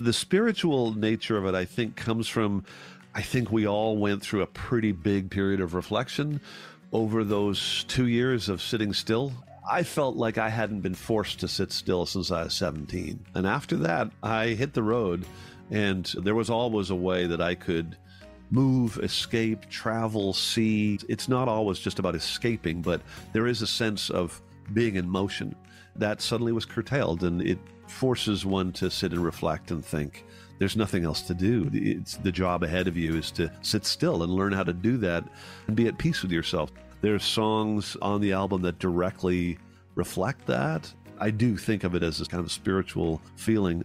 The spiritual nature of it, I think, comes from I think we all went through a pretty big period of reflection over those two years of sitting still. I felt like I hadn't been forced to sit still since I was 17. And after that, I hit the road, and there was always a way that I could move, escape, travel, see. It's not always just about escaping, but there is a sense of being in motion that suddenly was curtailed, and it forces one to sit and reflect and think. There's nothing else to do. It's the job ahead of you is to sit still and learn how to do that and be at peace with yourself. There's songs on the album that directly reflect that. I do think of it as this kind of spiritual feeling.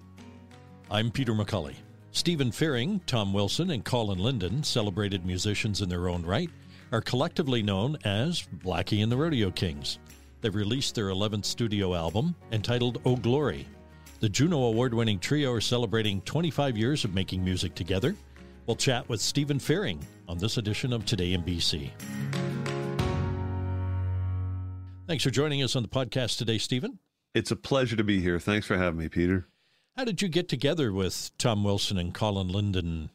I'm Peter McCully. Stephen Fearing, Tom Wilson, and Colin Linden, celebrated musicians in their own right, are collectively known as Blackie and the Rodeo Kings. They've released their 11th studio album entitled Oh Glory. The Juno Award winning trio are celebrating 25 years of making music together. We'll chat with Stephen Fearing on this edition of Today in BC. Thanks for joining us on the podcast today, Stephen. It's a pleasure to be here. Thanks for having me, Peter. How did you get together with Tom Wilson and Colin Linden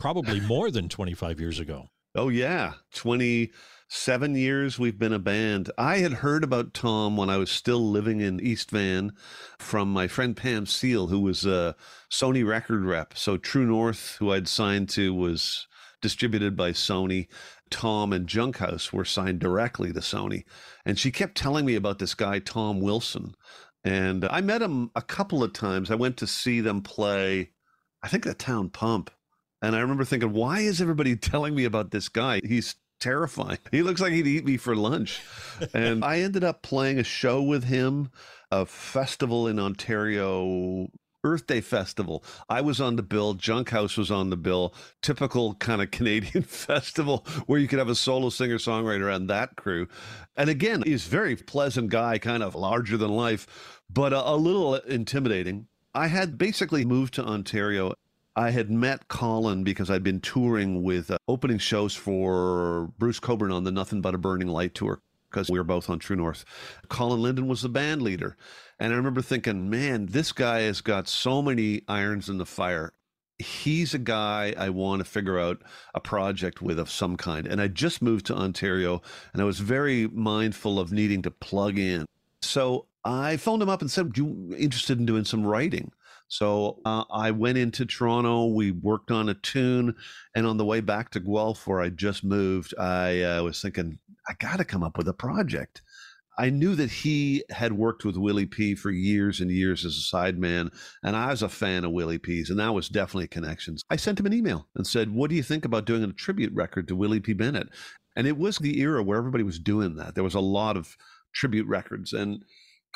probably more than 25 years ago? Oh, yeah. 27 years we've been a band. I had heard about Tom when I was still living in East Van from my friend Pam Seal, who was a Sony record rep. So True North, who I'd signed to, was distributed by Sony. Tom and Junkhouse were signed directly to Sony. And she kept telling me about this guy, Tom Wilson, and I met him a couple of times. I went to see them play, I think, the Town Pump. And I remember thinking, why is everybody telling me about this guy? He's terrifying. He looks like he'd eat me for lunch. and I ended up playing a show with him, a festival in Ontario Earth Day Festival. I was on the bill. Junkhouse was on the bill. Typical kind of Canadian festival where you could have a solo singer songwriter and that crew. And again, he's very pleasant guy, kind of larger than life, but a, a little intimidating. I had basically moved to Ontario. I had met Colin because I'd been touring with uh, opening shows for Bruce Cockburn on the Nothing But a Burning Light tour because we were both on True North. Colin Linden was the band leader. And I remember thinking, man, this guy has got so many irons in the fire. He's a guy I want to figure out a project with of some kind. And I just moved to Ontario and I was very mindful of needing to plug in. So I phoned him up and said, you interested in doing some writing? So uh, I went into Toronto. We worked on a tune, and on the way back to Guelph, where I just moved, I uh, was thinking, I got to come up with a project. I knew that he had worked with Willie P for years and years as a sideman, and I was a fan of Willie P's, and that was definitely connections. I sent him an email and said, What do you think about doing a tribute record to Willie P. Bennett? And it was the era where everybody was doing that. There was a lot of tribute records. And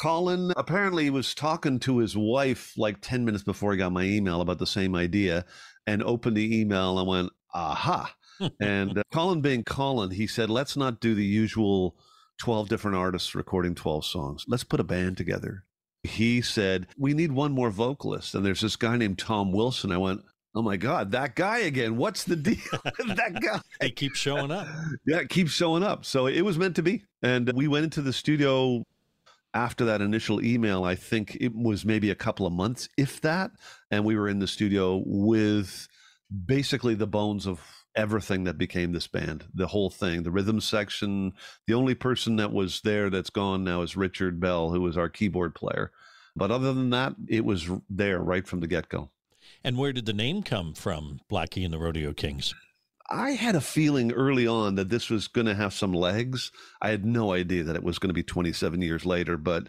Colin apparently was talking to his wife like 10 minutes before he got my email about the same idea and opened the email and went, Aha. and uh, Colin being Colin, he said, Let's not do the usual 12 different artists recording 12 songs. Let's put a band together. He said, We need one more vocalist. And there's this guy named Tom Wilson. I went, Oh my God, that guy again. What's the deal with that guy? he keeps showing up. Yeah, it keeps showing up. So it was meant to be. And we went into the studio after that initial email. I think it was maybe a couple of months, if that. And we were in the studio with basically the bones of everything that became this band, the whole thing, the rhythm section. The only person that was there that's gone now is Richard Bell, who was our keyboard player. But other than that, it was there right from the get go. And where did the name come from, Blackie and the Rodeo Kings? I had a feeling early on that this was going to have some legs. I had no idea that it was going to be 27 years later, but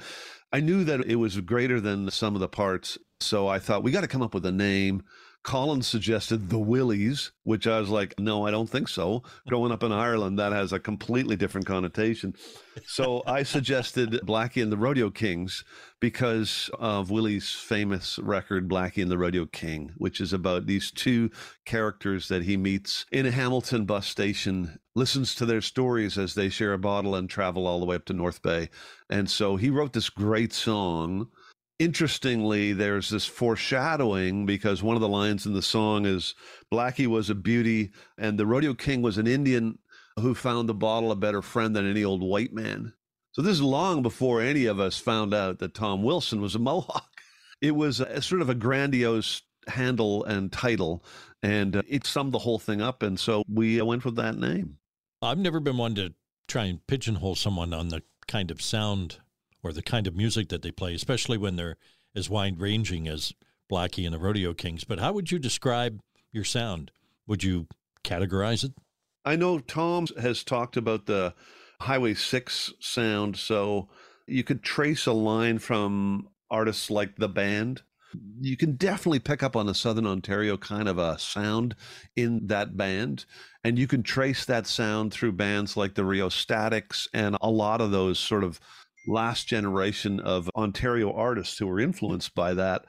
I knew that it was greater than some of the parts. So I thought we got to come up with a name. Collins suggested the Willies, which I was like, no, I don't think so. Growing up in Ireland, that has a completely different connotation. So I suggested Blackie and the Rodeo Kings because of Willie's famous record, Blackie and the Rodeo King, which is about these two characters that he meets in a Hamilton bus station, listens to their stories as they share a bottle and travel all the way up to North Bay. And so he wrote this great song interestingly, there's this foreshadowing because one of the lines in the song is Blackie was a beauty and the rodeo king was an Indian who found the bottle a better friend than any old white man. So this is long before any of us found out that Tom Wilson was a Mohawk. It was a, sort of a grandiose handle and title, and uh, it summed the whole thing up. And so we uh, went with that name. I've never been one to try and pigeonhole someone on the kind of sound or the kind of music that they play, especially when they're as wide ranging as Blackie and the Rodeo Kings. But how would you describe your sound? Would you categorize it? I know Tom has talked about the Highway 6 sound. So you could trace a line from artists like the band. You can definitely pick up on the Southern Ontario kind of a sound in that band. And you can trace that sound through bands like the Rheostatics and a lot of those sort of last generation of Ontario artists who were influenced by that.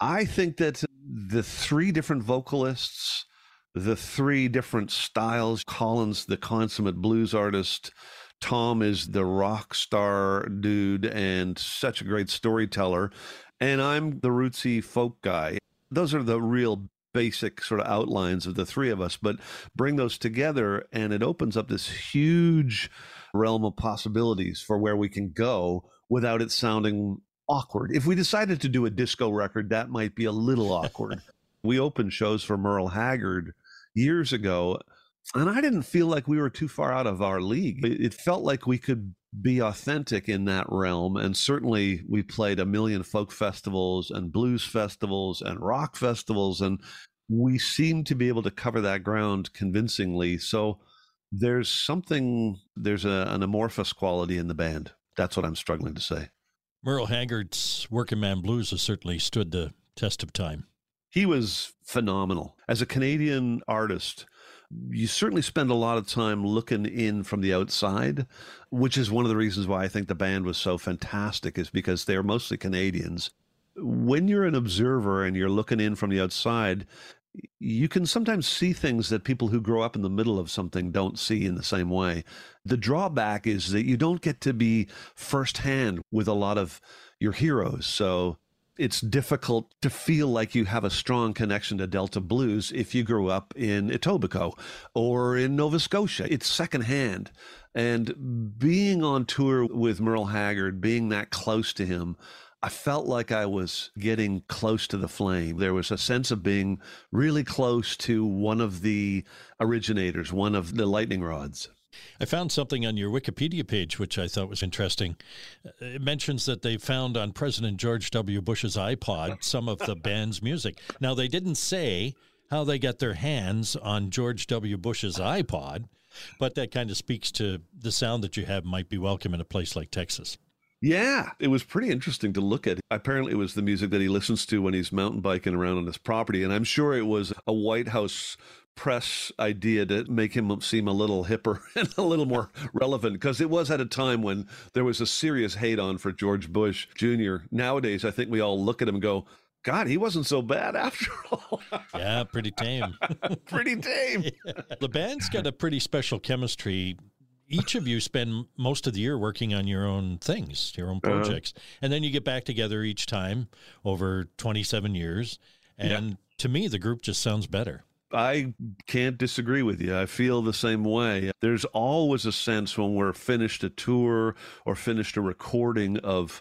I think that the three different vocalists, the three different styles, Colin's, the consummate blues artist, Tom is the rock star dude and such a great storyteller. And I'm the rootsy folk guy. Those are the real basic sort of outlines of the three of us, but bring those together and it opens up this huge realm of possibilities for where we can go without it sounding awkward. If we decided to do a disco record, that might be a little awkward. we opened shows for Merle Haggard years ago and I didn't feel like we were too far out of our league. It felt like we could be authentic in that realm. And certainly we played a million folk festivals and blues festivals and rock festivals. And we seemed to be able to cover that ground convincingly. So there's something, there's a, an amorphous quality in the band. That's what I'm struggling to say. Merle Haggard's Working Man Blues has certainly stood the test of time. He was phenomenal. As a Canadian artist, you certainly spend a lot of time looking in from the outside, which is one of the reasons why I think the band was so fantastic, is because they're mostly Canadians. When you're an observer and you're looking in from the outside, you can sometimes see things that people who grow up in the middle of something don't see in the same way. The drawback is that you don't get to be firsthand with a lot of your heroes. So it's difficult to feel like you have a strong connection to Delta blues if you grew up in Etobicoke or in Nova Scotia. It's secondhand. And being on tour with Merle Haggard, being that close to him, I felt like I was getting close to the flame. There was a sense of being really close to one of the originators, one of the lightning rods. I found something on your Wikipedia page which I thought was interesting. It mentions that they found on President George W. Bush's iPod some of the band's music. Now, they didn't say how they got their hands on George W. Bush's iPod, but that kind of speaks to the sound that you have might be welcome in a place like Texas. Yeah, it was pretty interesting to look at. Apparently, it was the music that he listens to when he's mountain biking around on his property. And I'm sure it was a White House press idea to make him seem a little hipper and a little more relevant because it was at a time when there was a serious hate on for George Bush Jr. Nowadays, I think we all look at him and go, God, he wasn't so bad after all. yeah, pretty tame. pretty tame. yeah. The band's got a pretty special chemistry. Each of you spend most of the year working on your own things, your own uh-huh. projects. Uh-huh. And then you get back together each time over 27 years. And yeah. to me, the group just sounds better. I can't disagree with you. I feel the same way. There's always a sense when we're finished a tour or finished a recording of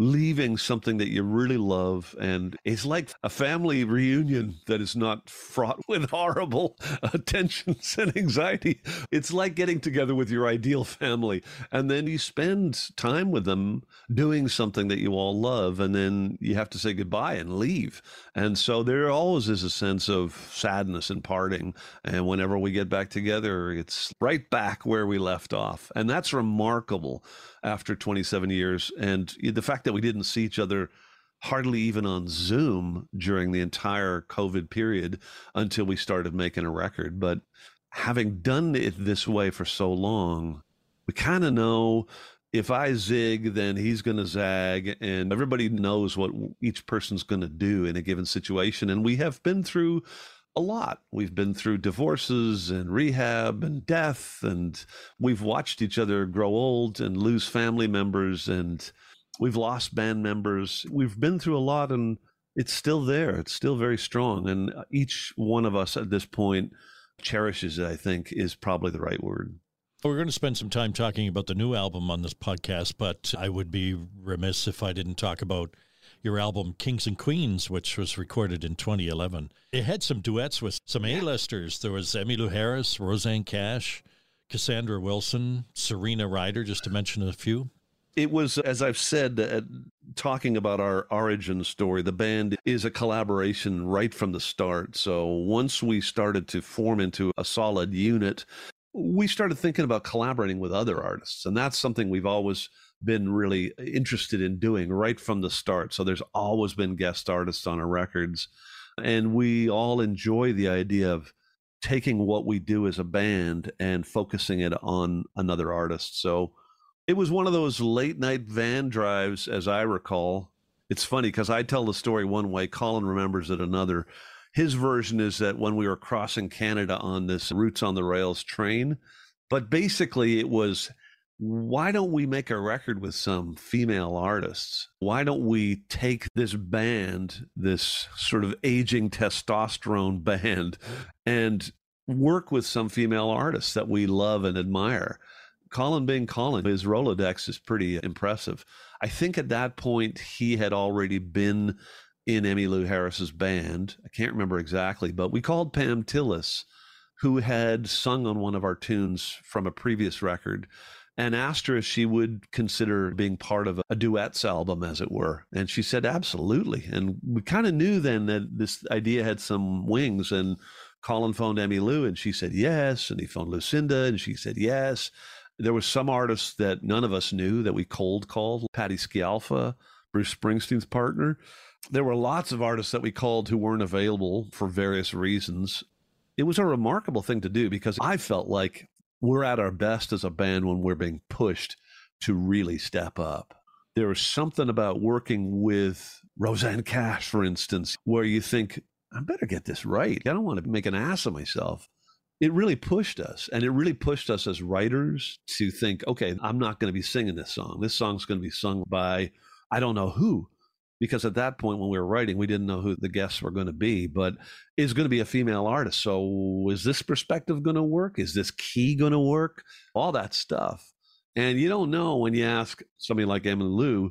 leaving something that you really love. And it's like a family reunion that is not fraught with horrible tensions and anxiety. It's like getting together with your ideal family. And then you spend time with them doing something that you all love. And then you have to say goodbye and leave. And so there always is a sense of sadness and parting. And whenever we get back together, it's right back where we left off. And that's remarkable after 27 years. And the fact that we didn't see each other hardly even on Zoom during the entire COVID period until we started making a record. But having done it this way for so long, we kind of know if I zig, then he's going to zag, and everybody knows what each person's going to do in a given situation. And we have been through a lot. We've been through divorces and rehab and death, and we've watched each other grow old and lose family members, and we've lost band members. We've been through a lot, and it's still there. It's still very strong. And uh, each one of us at this point cherishes it, I think, is probably the right word. We're going to spend some time talking about the new album on this podcast, but I would be remiss if I didn't talk about your album Kings and Queens, which was recorded in 2011. It had some duets with some A-listers. There was Emmylou Harris, Rosanne Cash, Cassandra Wilson, Serena Ryder, just to mention a few. It was, as I've said, uh, talking about our origin story, the band is a collaboration right from the start. So once we started to form into a solid unit, we started thinking about collaborating with other artists. And that's something we've always been really interested in doing right from the start. So there's always been guest artists on our records. And we all enjoy the idea of taking what we do as a band and focusing it on another artist. So it was one of those late night van drives, as I recall. It's funny because I tell the story one way, Colin remembers it another. His version is that when we were crossing Canada on this Roots on the Rails train, but basically it was why don't we make a record with some female artists? Why don't we take this band, this sort of aging testosterone band, and work with some female artists that we love and admire? Colin being Colin, his Rolodex is pretty impressive. I think at that point he had already been in Emmylou Harris's band. I can't remember exactly, but we called Pam Tillis, who had sung on one of our tunes from a previous record and asked her if she would consider being part of a duets album, as it were. And she said, absolutely. And we kind of knew then that this idea had some wings. And Colin phoned Emmylou and she said yes. And he phoned Lucinda and she said yes. There was some artists that none of us knew that we cold called, Patti Scialfa, Bruce Springsteen's partner. There were lots of artists that we called who weren't available for various reasons. It was a remarkable thing to do because I felt like we're at our best as a band when we're being pushed to really step up. There was something about working with Rosanne Cash, for instance, where you think, I better get this right. I don't want to make an ass of myself. It really pushed us, and it really pushed us as writers to think, okay, I'm not going to be singing this song. This song's going to be sung by I don't know who. Because at that point when we were writing we didn't know who the guests were going to be but is going to be a female artist so is this perspective going to work? Is this key going to work? All that stuff. And you don't know when you ask somebody like Emmylou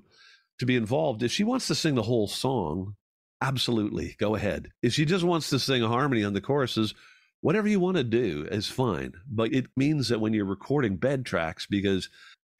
to be involved if she wants to sing the whole song absolutely go ahead. If she just wants to sing a harmony on the choruses whatever you want to do is fine but it means that when you're recording bed tracks because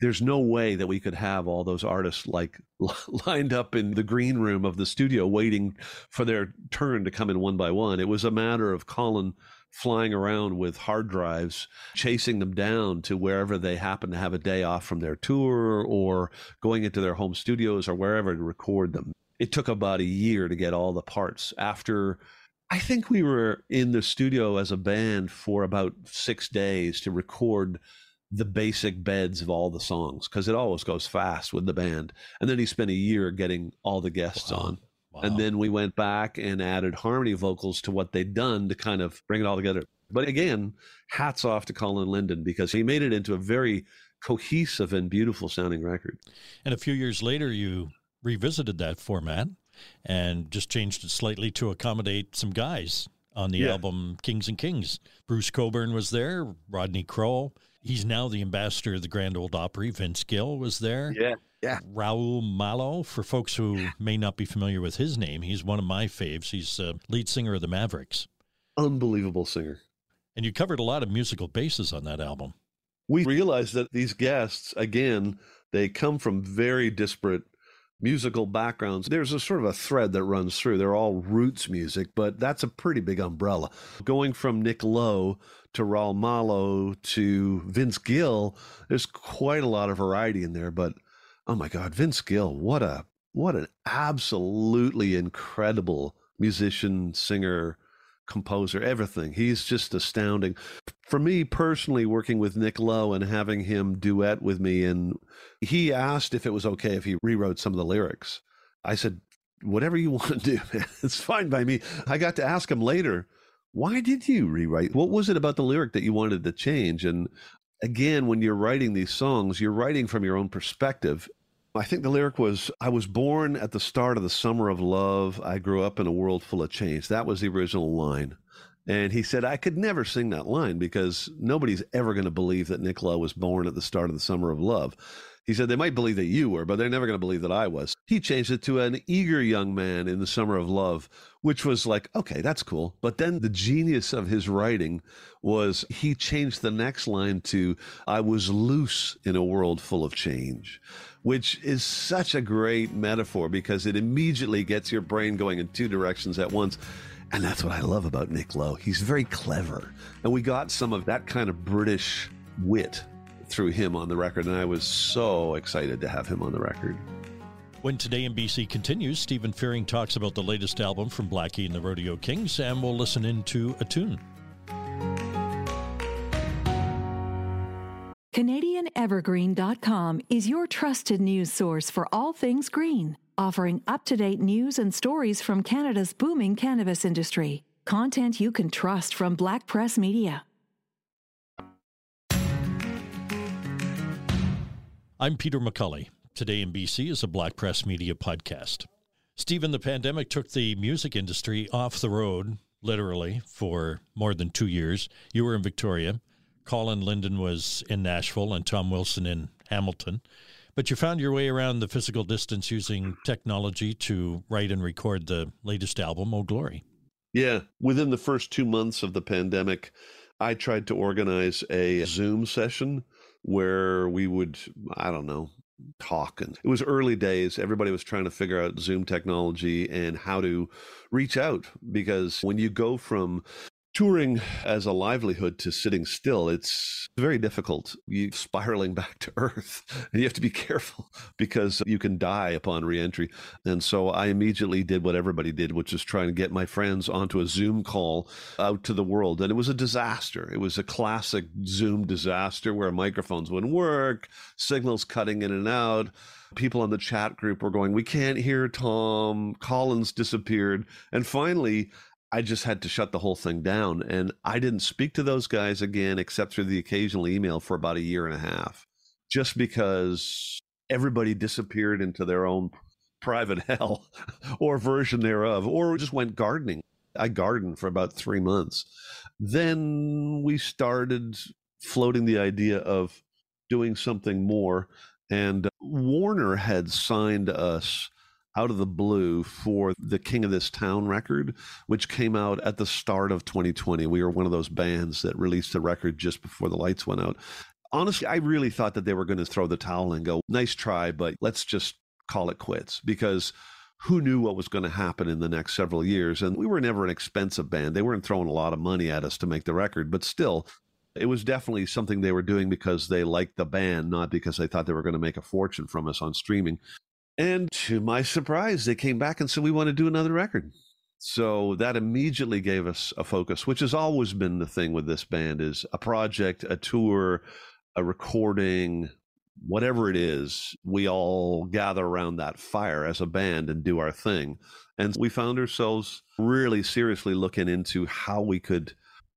there's no way that we could have all those artists like lined up in the green room of the studio waiting for their turn to come in one by one. It was a matter of Colin flying around with hard drives, chasing them down to wherever they happen to have a day off from their tour or going into their home studios or wherever to record them. It took about a year to get all the parts after I think we were in the studio as a band for about six days to record the basic beds of all the songs because it always goes fast with the band. And then he spent a year getting all the guests wow. on. Wow. And then we went back and added harmony vocals to what they'd done to kind of bring it all together. But again, hats off to Colin Linden because he made it into a very cohesive and beautiful sounding record. And a few years later, you revisited that format and just changed it slightly to accommodate some guys on the yeah. album Kings and Kings. Bruce Cockburn was there, Rodney Crowell, He's now the ambassador of the Grand Ole Opry. Vince Gill was there. Yeah. Yeah. Raul Malo, for folks who may not be familiar with his name, he's one of my faves. He's uh, lead singer of the Mavericks. Unbelievable singer. And you covered a lot of musical bases on that album. We realized that these guests, again, they come from very disparate musical backgrounds. There's a sort of a thread that runs through. They're all roots music, but that's a pretty big umbrella. Going from Nick Lowe to Raul Malo to Vince Gill, there's quite a lot of variety in there. But oh my God, Vince Gill, what a what an absolutely incredible musician, singer, composer, everything. He's just astounding. For me personally, working with Nick Lowe and having him duet with me, and he asked if it was okay if he rewrote some of the lyrics. I said, whatever you want to do, man, it's fine by me. I got to ask him later, why did you rewrite? What was it about the lyric that you wanted to change? And again, when you're writing these songs, you're writing from your own perspective. I think the lyric was I was born at the start of the summer of love. I grew up in a world full of change. That was the original line. And he said, I could never sing that line because nobody's ever going to believe that Nick Lowe was born at the start of the summer of love. He said they might believe that you were, but they're never going to believe that I was. He changed it to an eager young man in the summer of love, which was like, okay, that's cool. But then the genius of his writing was he changed the next line to, I was loose in a world full of change, which is such a great metaphor because it immediately gets your brain going in two directions at once. And that's what I love about Nick Lowe. He's very clever. And we got some of that kind of British wit through him on the record, and I was so excited to have him on the record. When Today in BC continues, Stephen Fearing talks about the latest album from Blackie and the Rodeo Kings, and we'll listen into a tune. CanadianEvergreen.com is your trusted news source for all things green, offering up to date news and stories from Canada's booming cannabis industry. Content you can trust from Black Press Media. I'm Peter McCully. Today in BC is a Black Press Media podcast. Stephen, the pandemic took the music industry off the road, literally, for more than two years. You were in Victoria. Colin Linden was in Nashville and Tom Wilson in Hamilton. But you found your way around the physical distance using technology to write and record the latest album, Oh Glory. Yeah. Within the first two months of the pandemic, I tried to organize a Zoom session where we would, I don't know, talk. And it was early days. Everybody was trying to figure out Zoom technology and how to reach out because when you go from touring as a livelihood to sitting still, it's very difficult. You're spiraling back to earth, and you have to be careful because you can die upon reentry. And so I immediately did what everybody did, which is try and get my friends onto a Zoom call out to the world. And it was a disaster. It was a classic Zoom disaster where microphones wouldn't work, signals cutting in and out people on the chat group were going, We can't hear Tom. Colin's disappeared. And finally, I just had to shut the whole thing down. And I didn't speak to those guys again, except through the occasional email for about a year and a half, just because everybody disappeared into their own private hell or version thereof, or just went gardening. I gardened for about three months. Then we started floating the idea of doing something more. And Warner had signed us out of the blue for the King of This Town record, which came out at the start of 2020. We were one of those bands that released the record just before the lights went out. Honestly, I really thought that they were going to throw the towel and go, nice try, but let's just call it quits because who knew what was going to happen in the next several years? And we were never an expensive band. They weren't throwing a lot of money at us to make the record, but still, it was definitely something they were doing because they liked the band, not because they thought they were going to make a fortune from us on streaming. And to my surprise, they came back and said, We want to do another record. So that immediately gave us a focus, which has always been the thing with this band is a project, a tour, a recording, whatever it is, we all gather around that fire as a band and do our thing. And we found ourselves really seriously looking into how we could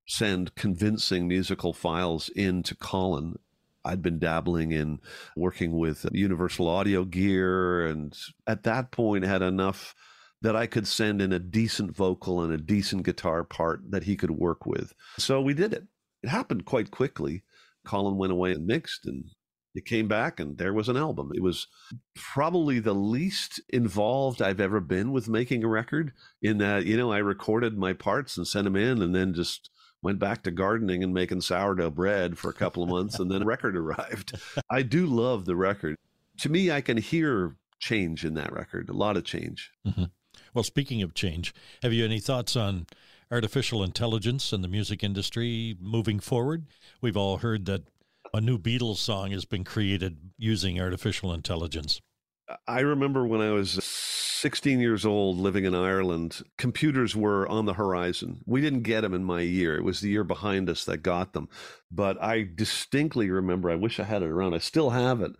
send convincing musical files into Colin I'd been dabbling in working with Universal Audio gear, and at that point had enough that I could send in a decent vocal and a decent guitar part that he could work with. So we did it. It happened quite quickly. Colin went away and mixed, and it came back, and there was an album. It was probably the least involved I've ever been with making a record, in that, you know, I recorded my parts and sent them in, and then just went back to gardening and making sourdough bread for a couple of months and then record arrived. I do love the record. To me, I can hear change in that record, a lot of change. Mm-hmm. Well, speaking of change, have you any thoughts on artificial intelligence and the music industry moving forward? We've all heard that a new Beatles song has been created using artificial intelligence. I remember when I was 16 years old living in Ireland, computers were on the horizon. We didn't get them in my year. It was the year behind us that got them. But I distinctly remember, I wish I had it around. I still have it.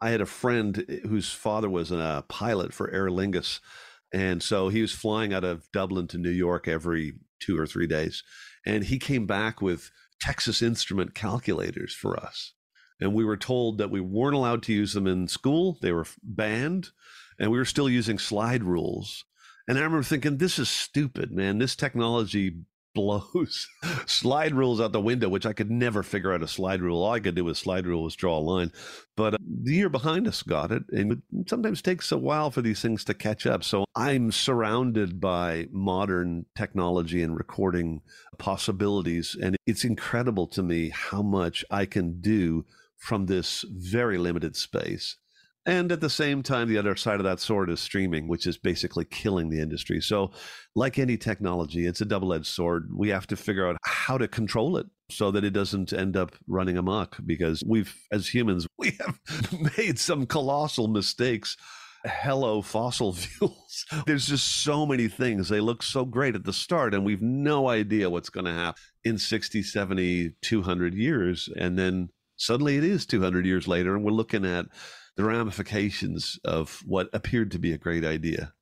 I had a friend eh, whose father was a pilot for Aer Lingus. And so he was flying out of Dublin to New York every two or three days. And he came back with Texas Instrument calculators for us and we were told that we weren't allowed to use them in school. They were banned, and we were still using slide rules. And I remember thinking, this is stupid, man. This technology blows. slide rules out the window, which I could never figure out a slide rule. All I could do with slide rule was draw a line. But uh, the year behind us got it. And it sometimes takes a while for these things to catch up. So I'm surrounded by modern technology and recording possibilities. And it's incredible to me how much I can do from this very limited space. And at the same time, the other side of that sword is streaming, which is basically killing the industry. So, like any technology, it's a double edged sword. We have to figure out how to control it so that it doesn't end up running amok because we've, as humans, we have made some colossal mistakes. Hello, fossil fuels. There's just so many things. They look so great at the start, and we've no idea what's going to happen in 60, 70, 200 years. And then suddenly it is 200 years later, and we're looking at the ramifications of what appeared to be a great idea.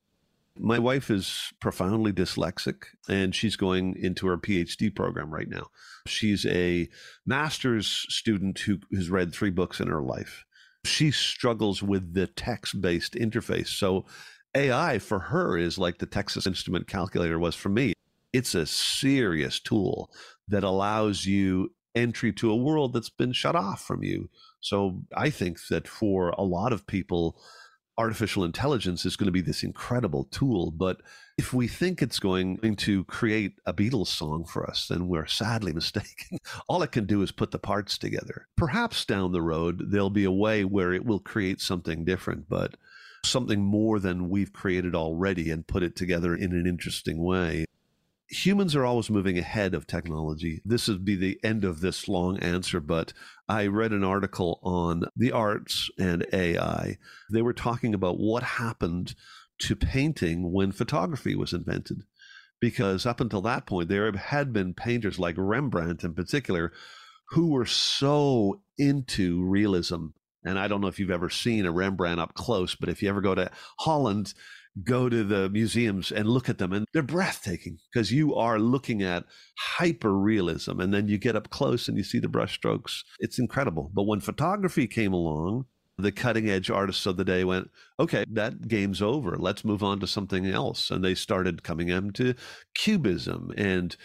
My wife is profoundly dyslexic and she's going into her PhD program right now. She's a master's student who has read three books in her life. She struggles with the text based interface. So, AI for her is like the Texas Instrument calculator was for me. It's a serious tool that allows you entry to a world that's been shut off from you so I think that for a lot of people, artificial intelligence is going to be this incredible tool. But if we think it's going to create a Beatles song for us, then we're sadly mistaken. All it can do is put the parts together. Perhaps down the road, there'll be a way where it will create something different, but something more than we've created already and put it together in an interesting way humans are always moving ahead of technology. This would be the end of this long answer, but I read an article on the arts and AI. They were talking about what happened to painting when photography was invented. Because up until that point, there had been painters like Rembrandt in particular who were so into realism. And I don't know if you've ever seen a Rembrandt up close, but if you ever go to Holland, go to the museums and look at them and they're breathtaking because you are looking at hyper realism and then you get up close and you see the brushstrokes. It's incredible. But when photography came along the cutting edge artists of the day went okay that game's over. Let's move on to something else. And they started coming into cubism and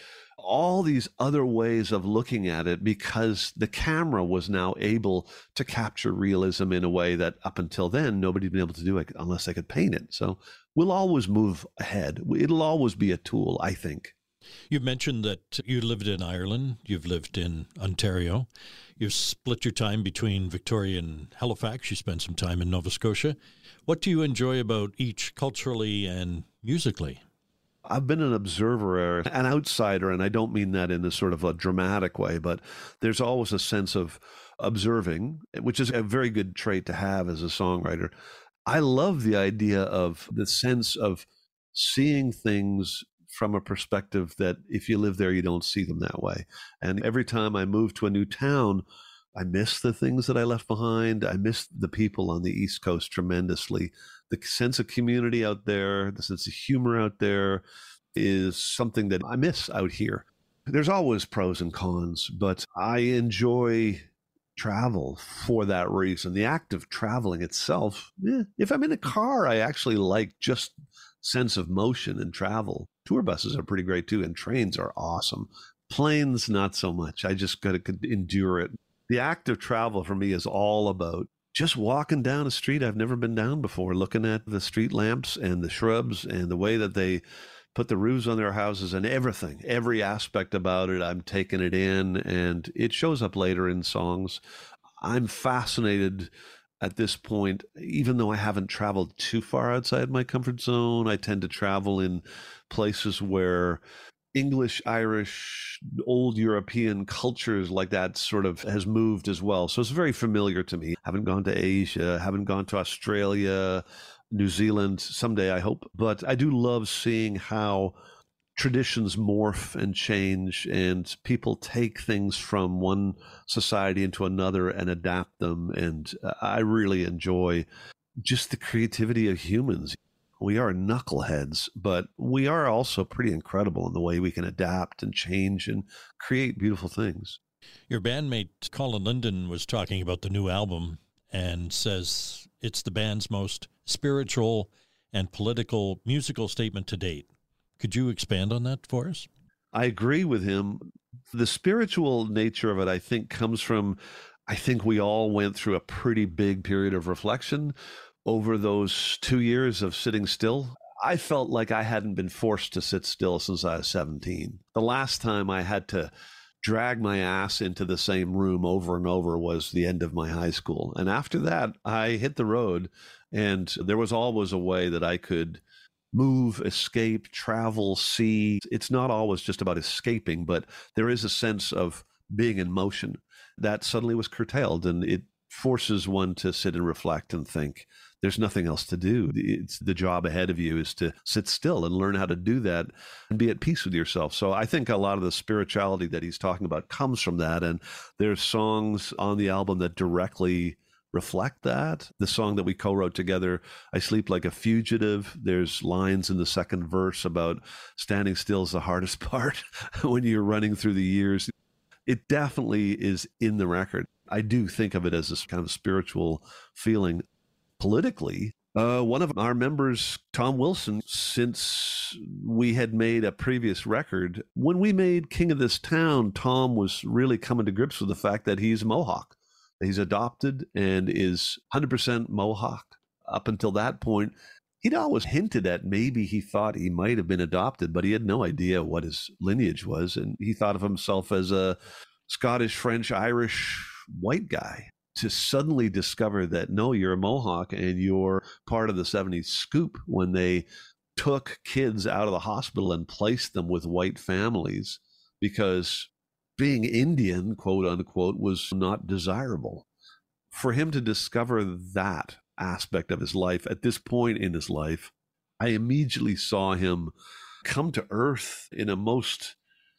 all these other ways of looking at it because the camera was now able to capture realism in a way that up until then nobody had been able to do it unless they could paint it. So we'll always move ahead. It'll always be a tool, I think. You've mentioned that you lived in Ireland, you've lived in Ontario, you've split your time between Victoria and Halifax, you spent some time in Nova Scotia. What do you enjoy about each culturally and musically? I've been an observer, an outsider, and I don't mean that in a sort of a dramatic way, but there's always a sense of observing, which is a very good trait to have as a songwriter. I love the idea of the sense of seeing things from a perspective that if you live there, you don't see them that way. And every time I move to a new town, I miss the things that I left behind. I miss the people on the East Coast tremendously. The sense of community out there, the sense of humor out there is something that I miss out here. There's always pros and cons, but I enjoy travel for that reason. The act of traveling itself, eh, if I'm in a car, I actually like just sense of motion and travel. Tour buses are pretty great too, and trains are awesome. Planes, not so much. I just got to endure it the act of travel for me is all about just walking down a street I've never been down before, looking at the street lamps and the shrubs and the way that they put the roofs on their houses and everything, every aspect about it. I'm taking it in, and it shows up later in songs. I'm fascinated at this point, even though I haven't traveled too far outside my comfort zone. I tend to travel in places where English, Irish, old European cultures like that sort of has moved as well. So it's very familiar to me. Haven't gone to Asia, haven't gone to Australia, New Zealand someday, I hope. But I do love seeing how traditions morph and change and people take things from one society into another and adapt them. And uh, I really enjoy just the creativity of humans we are knuckleheads, but we are also pretty incredible in the way we can adapt and change and create beautiful things. Your bandmate Colin Linden was talking about the new album and says it's the band's most spiritual and political musical statement to date. Could you expand on that for us? I agree with him. The spiritual nature of it, I think, comes from I think we all went through a pretty big period of reflection over those two years of sitting still. I felt like I hadn't been forced to sit still since I was 17. The last time I had to drag my ass into the same room over and over was the end of my high school. And after that, I hit the road, and there was always a way that I could move, escape, travel, see. It's not always just about escaping, but there is a sense of being in motion that suddenly was curtailed and it forces one to sit and reflect and think there's nothing else to do. It's the job ahead of you is to sit still and learn how to do that and be at peace with yourself. So i think a lot of the spirituality that he's talking about comes from that. And there's songs on the album that directly reflect that. The song that we co wrote together, I Sleep Like a Fugitive, there's lines in the second verse about standing still is the hardest part when you're running through the years. It definitely is in the record. I do think of it as this kind of spiritual feeling politically. Uh, one of our members, Tom Wilson, since we had made a previous record, when we made King of This Town, Tom was really coming to grips with the fact that he's Mohawk. He's adopted and is 100% Mohawk. Up until that point, he'd always hinted at maybe he thought he might have been adopted, but he had no idea what his lineage was. And he thought of himself as a Scottish, French, Irish white guy. To suddenly discover that no, you're a Mohawk and you're part of the 70s scoop when they took kids out of the hospital and placed them with white families because being Indian, quote unquote, was not desirable. For him to discover that aspect of his life at this point in his life, I immediately saw him come to earth in a most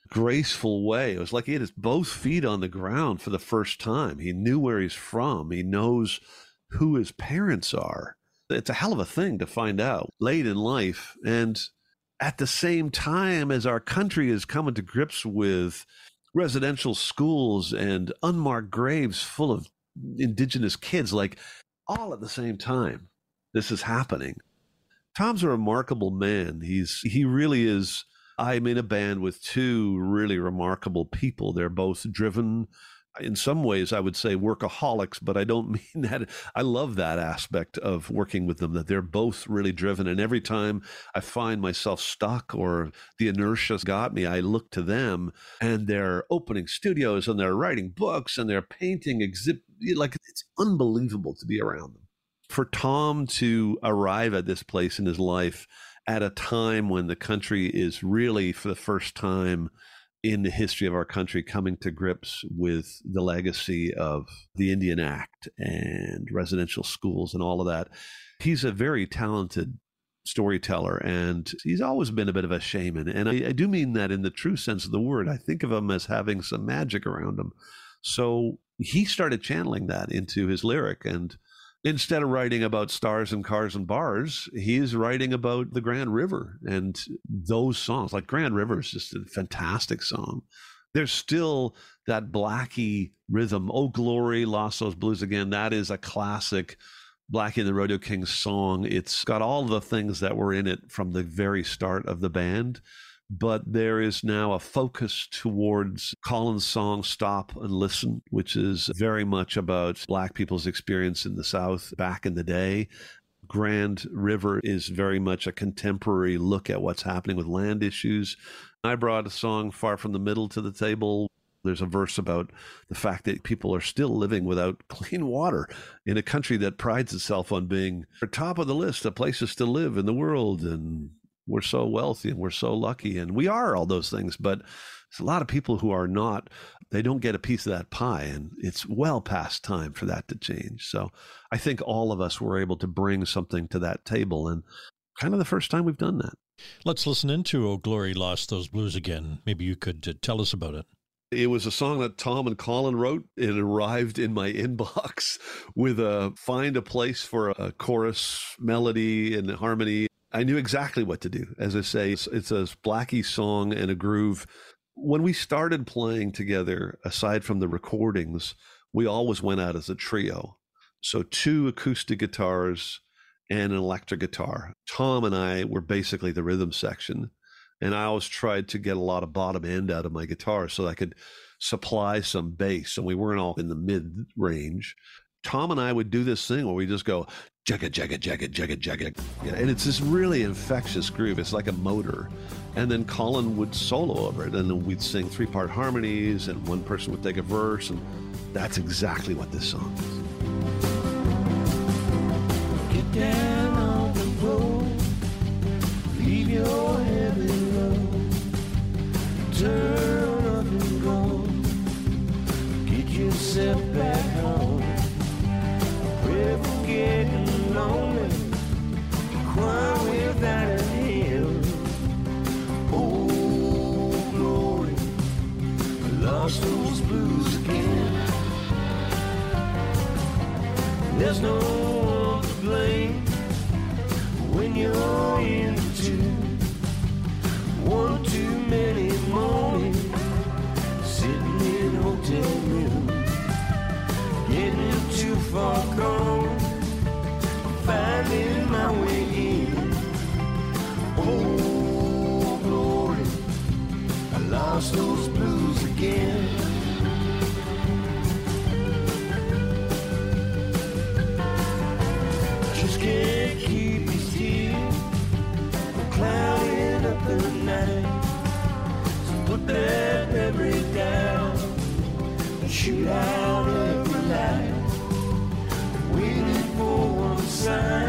graceful way. It was like he had his both feet on the ground for the first time. He knew where he's from, he knows who his parents are. It's a hell of a thing to find out late in life. And at the same time as our country is coming to grips with residential schools and unmarked graves full of indigenous kids, like all at the same time. This is happening. Tom's a remarkable man. He's he really is. I'm in a band with two really remarkable people. They're both driven in some ways I would say workaholics, but I don't mean that. I love that aspect of working with them, that they're both really driven. And every time I find myself stuck or the inertia's got me, I look to them and they're opening studios and they're writing books and they're painting exhibit. Like it's unbelievable to be around them. For Tom to arrive at this place in his life at a time when the country is really, for the first time, in the history of our country coming to grips with the legacy of the Indian Act and residential schools and all of that. He's a very talented storyteller and he's always been a bit of a shaman. And I, I, do mean that in the true sense of the word. I think of him as having some magic around him. So he started channeling that into his lyric and instead of writing about stars and cars and bars, he's writing about the Grand River and those songs. Like Grand River is just a fantastic song. There's still that Blackie rhythm. Oh, glory, lost those blues again. That is a classic Blackie and the Rodeo Kings song. It's got all the things that were in it from the very start of the band but there is now a focus towards Colin's song Stop and Listen, which is very much about Black people's experience in the South back in the day. Grand River is very much a contemporary look at what's happening with land issues. I brought a song Far from the Middle to the table. There's a verse about the fact that people are still living without clean water in a country that prides itself on being top of the list of places to live in the world. And we're so wealthy and we're so lucky and we are all those things but there's a lot of people who are not they don't get a piece of that pie and it's well past time for that to change. So i think all of us were able to bring something to that table and kind of the first time we've done that. Let's listen into oh glory lost those blues again. Maybe you could uh, tell us about it. It was a song that Tom and Colin wrote. It arrived in my inbox with a find a place for a chorus melody and harmony I knew exactly what to do. As I say, it's, it's a Blackie song and a groove. When we started playing together, aside from the recordings, we always went out as a trio. So two acoustic guitars and an electric guitar. Tom and I were basically the rhythm section. And I always tried to get a lot of bottom end out of my guitar so I could supply some bass. And we weren't all in the mid range. Tom and I would do this thing where we just go jugga jugga jugga jugga jugga, and it's this really infectious groove. It's like a motor, and then Colin would solo over it, and then we'd sing three part harmonies, and one person would take a verse, and that's exactly what this song is. Get down on the road, leave your heavy load, turn up and go, get yourself back cry without hymn. Oh, glory, I lost those blues again. There's no one to blame when you're. One too many mornings one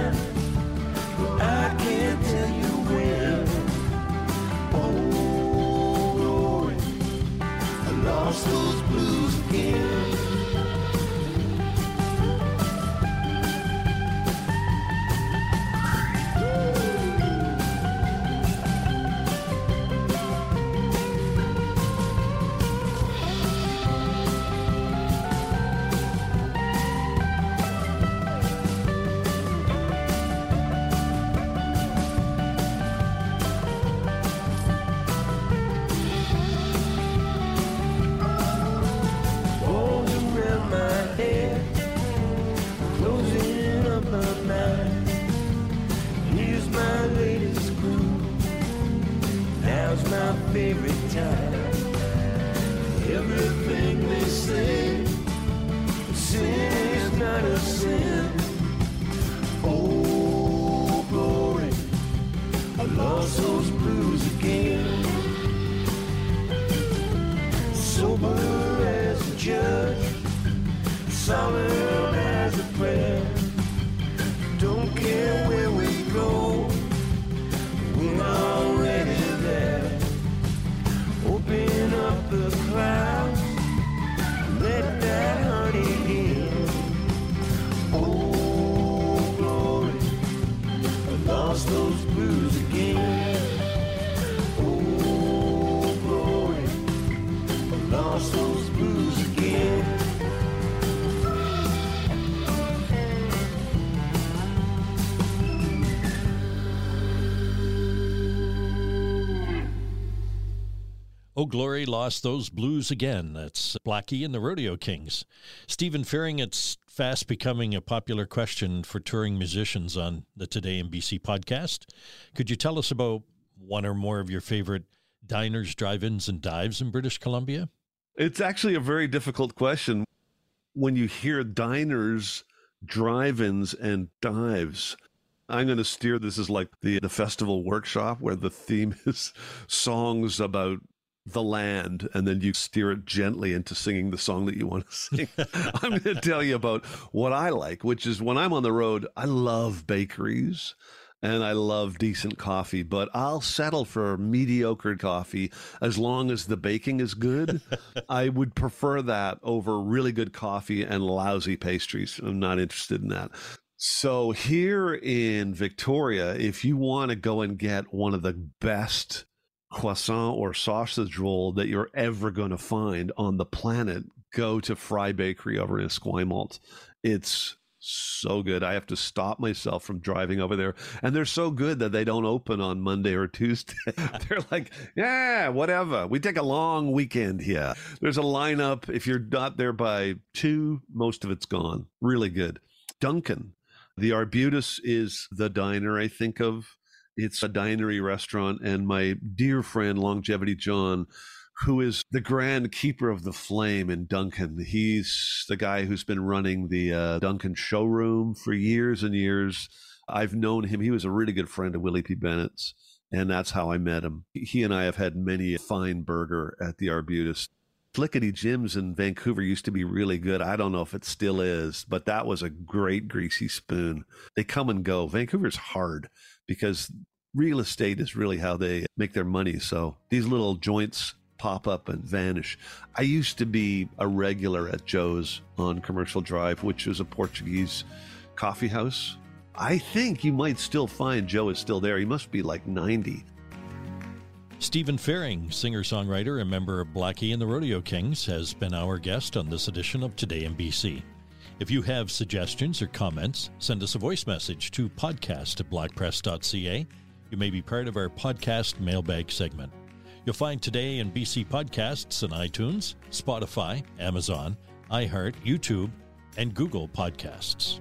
Oh Glory lost those blues again. That's Blackie and the Rodeo Kings. Stephen Fearing, it's fast becoming a popular question for touring musicians on the Today in BC podcast. Could you tell us about one or more of your favorite diners, drive ins, and dives in British Columbia? It's actually a very difficult question. When you hear diners, drive ins, and dives, I'm going to steer this as like the, the festival workshop where the theme is songs about the land, and then you steer it gently into singing the song that you want to sing. I'm going to tell you about what I like, which is when I'm on the road, I love bakeries and I love decent coffee, but I'll settle for mediocre coffee as long as the baking is good. I would prefer that over really good coffee and lousy pastries. I'm not interested in that. So, here in Victoria, if you want to go and get one of the best croissant or sausage roll that you're ever going to find on the planet, go to Fry Bakery over in Esquimalt. It's so good. I have to stop myself from driving over there. And they're so good that they don't open on Monday or Tuesday. they're like, yeah, whatever. We take a long weekend here. There's a lineup. If you're not there by two, most of it's gone. Really good. Duncan. The Arbutus is the diner I think of It's a dinery restaurant, and my dear friend Longevity John, who is the grand keeper of the flame in Duncan. He's the guy who's been running the uh, Duncan showroom for years and years. I've known him. He was a really good friend of Willie P. Bennett's, and that's how I met him. He and I have had many a fine burger at the Arbutus. Slickety Jim's in Vancouver used to be really good. I don't know if it still is, but that was a great greasy spoon. They come and go. Vancouver's hard because real estate is really how they make their money. So these little joints pop up and vanish. I used to be a regular at Joe's on Commercial Drive, which is a Portuguese coffee house. I think you might still find Joe is still there. He must be like 90. Stephen Fearing, singer songwriter and member of Blackie and the Rodeo Kings, has been our guest on this edition of Today in BC. If you have suggestions or comments, send us a voice message to podcast at blackpress.ca. You may be part of our podcast mailbag segment. You'll find Today in BC podcasts on iTunes, Spotify, Amazon, iHeart, YouTube, and Google Podcasts.